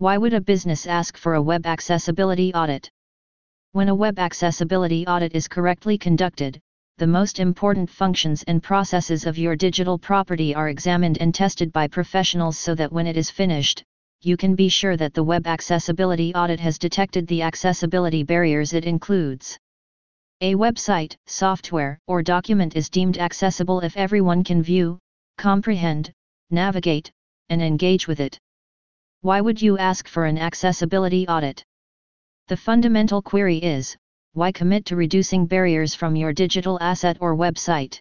Why would a business ask for a web accessibility audit? When a web accessibility audit is correctly conducted, the most important functions and processes of your digital property are examined and tested by professionals so that when it is finished, you can be sure that the web accessibility audit has detected the accessibility barriers it includes. A website, software, or document is deemed accessible if everyone can view, comprehend, navigate, and engage with it. Why would you ask for an accessibility audit? The fundamental query is, why commit to reducing barriers from your digital asset or website?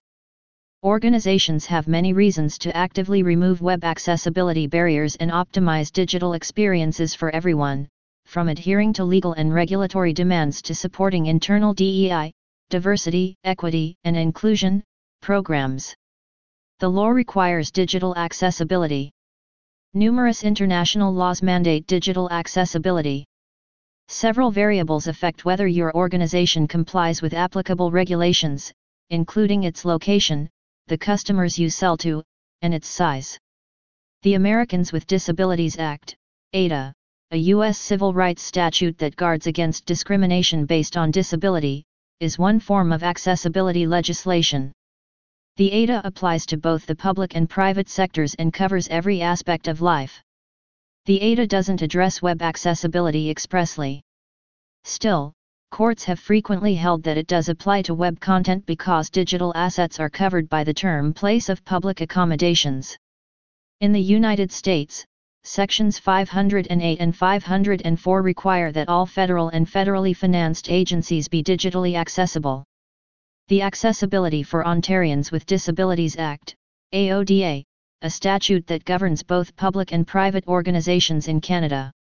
Organizations have many reasons to actively remove web accessibility barriers and optimize digital experiences for everyone, from adhering to legal and regulatory demands to supporting internal DEI, diversity, equity, and inclusion programs. The law requires digital accessibility. Numerous international laws mandate digital accessibility. Several variables affect whether your organization complies with applicable regulations, including its location, the customers you sell to, and its size. The Americans with Disabilities Act, ADA, a U.S. civil rights statute that guards against discrimination based on disability, is one form of accessibility legislation. The ADA applies to both the public and private sectors and covers every aspect of life. The ADA doesn't address web accessibility expressly. Still, courts have frequently held that it does apply to web content because digital assets are covered by the term place of public accommodations. In the United States, Sections 508 and 504 require that all federal and federally financed agencies be digitally accessible. The Accessibility for Ontarians with Disabilities Act, AODA, a statute that governs both public and private organizations in Canada.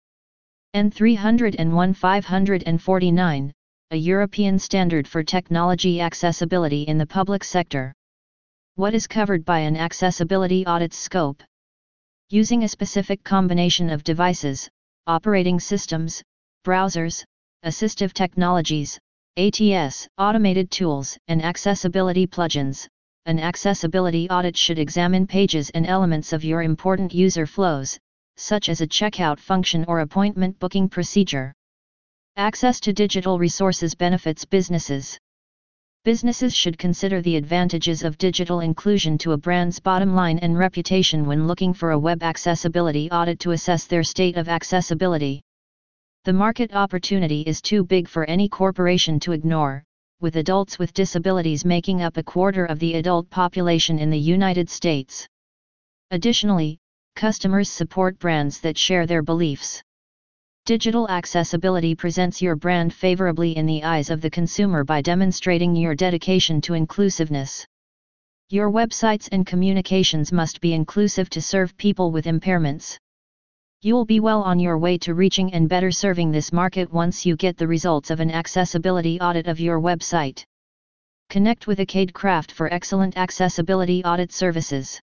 EN 301 549, a European standard for technology accessibility in the public sector. What is covered by an accessibility audit scope? using a specific combination of devices, operating systems, browsers, assistive technologies, ATS, automated tools, and accessibility plugins. An accessibility audit should examine pages and elements of your important user flows, such as a checkout function or appointment booking procedure. Access to digital resources benefits businesses. Businesses should consider the advantages of digital inclusion to a brand's bottom line and reputation when looking for a web accessibility audit to assess their state of accessibility. The market opportunity is too big for any corporation to ignore, with adults with disabilities making up a quarter of the adult population in the United States. Additionally, customers support brands that share their beliefs. Digital accessibility presents your brand favorably in the eyes of the consumer by demonstrating your dedication to inclusiveness. Your websites and communications must be inclusive to serve people with impairments. You'll be well on your way to reaching and better serving this market once you get the results of an accessibility audit of your website. Connect with Acadecraft for excellent accessibility audit services.